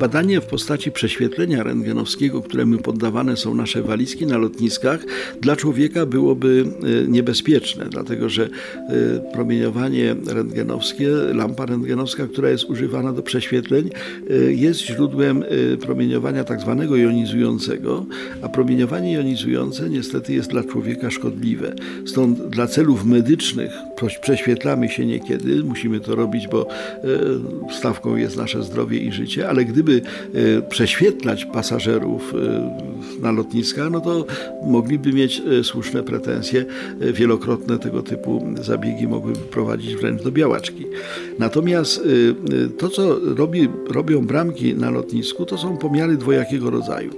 Badanie w postaci prześwietlenia rentgenowskiego, któremu poddawane są nasze walizki na lotniskach, dla człowieka byłoby e, niebezpieczne, dlatego że e, promieniowanie rentgenowskie, lampa rentgenowska, która jest używana do prześwietleń, e, jest źródłem promieniowania tak zwanego jonizującego, a promieniowanie jonizujące niestety jest dla człowieka szkodliwe. Stąd dla celów medycznych prześwietlamy się niekiedy, musimy to robić, bo stawką jest nasze zdrowie i życie, ale gdyby e, prześwietlać pasażerów e, na lotniskach, no to mogliby mieć e, słuszne pretensje. Wielokrotne tego typu zabiegi mogłyby prowadzić wręcz do białaczki. Natomiast to, co robi, robią bramki na lotnisku, to są pomiary dwojakiego rodzaju.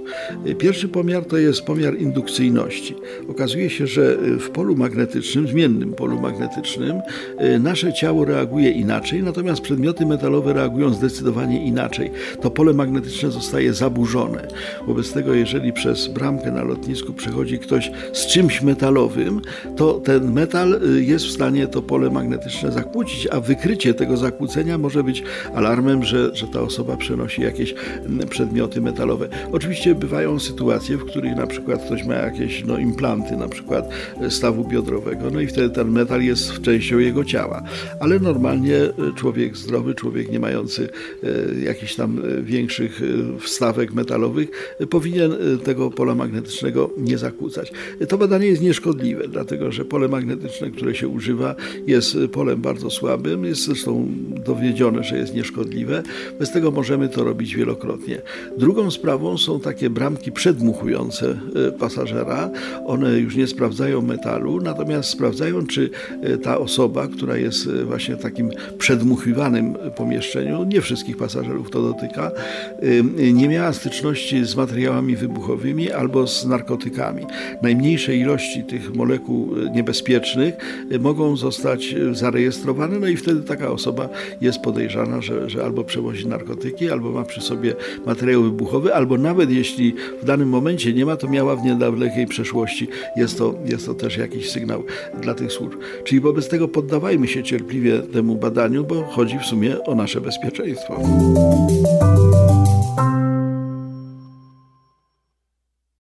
Pierwszy pomiar to jest pomiar indukcyjności. Okazuje się, że w polu magnetycznym, zmiennym polu magnetycznym, nasze ciało reaguje inaczej, natomiast przedmioty metalowe reagują zdecydowanie inaczej. To pole magnetyczne zostaje zaburzone. Wobec tego, jeżeli przez bramkę na lotnisku przechodzi ktoś z czymś metalowym, to ten metal y, jest w stanie to pole magnetyczne zakłócić, a wykrycie tego zakłócenia może być alarmem, że, że ta osoba przenosi jakieś przedmioty metalowe. Oczywiście bywają sytuacje, w których na przykład ktoś ma jakieś no, implanty, na przykład e, stawu biodrowego, no i wtedy ten metal jest częścią jego ciała. Ale normalnie e, człowiek zdrowy, człowiek nie mający e, jakichś tam większych y, wstawek metalowych, powinien tego pola magnetycznego nie zakłócać. To badanie jest nieszkodliwe, dlatego że pole magnetyczne, które się używa, jest polem bardzo słabym, jest zresztą dowiedzione, że jest nieszkodliwe. Bez tego możemy to robić wielokrotnie. Drugą sprawą są takie bramki przedmuchujące pasażera. One już nie sprawdzają metalu, natomiast sprawdzają, czy ta osoba, która jest właśnie w takim przedmuchiwanym pomieszczeniu, nie wszystkich pasażerów to dotyka, nie miała styczności z materiałami wybuchowymi albo z narkotykami. Najmniejsze ilości tych molekuł e, niebezpiecznych e, mogą zostać e, zarejestrowane, no i wtedy taka osoba jest podejrzana, że, że albo przewozi narkotyki, albo ma przy sobie materiał wybuchowy, albo nawet jeśli w danym momencie nie ma, to miała w niedalekiej przeszłości. Jest to, jest to też jakiś sygnał dla tych służb. Czyli wobec tego poddawajmy się cierpliwie temu badaniu, bo chodzi w sumie o nasze bezpieczeństwo.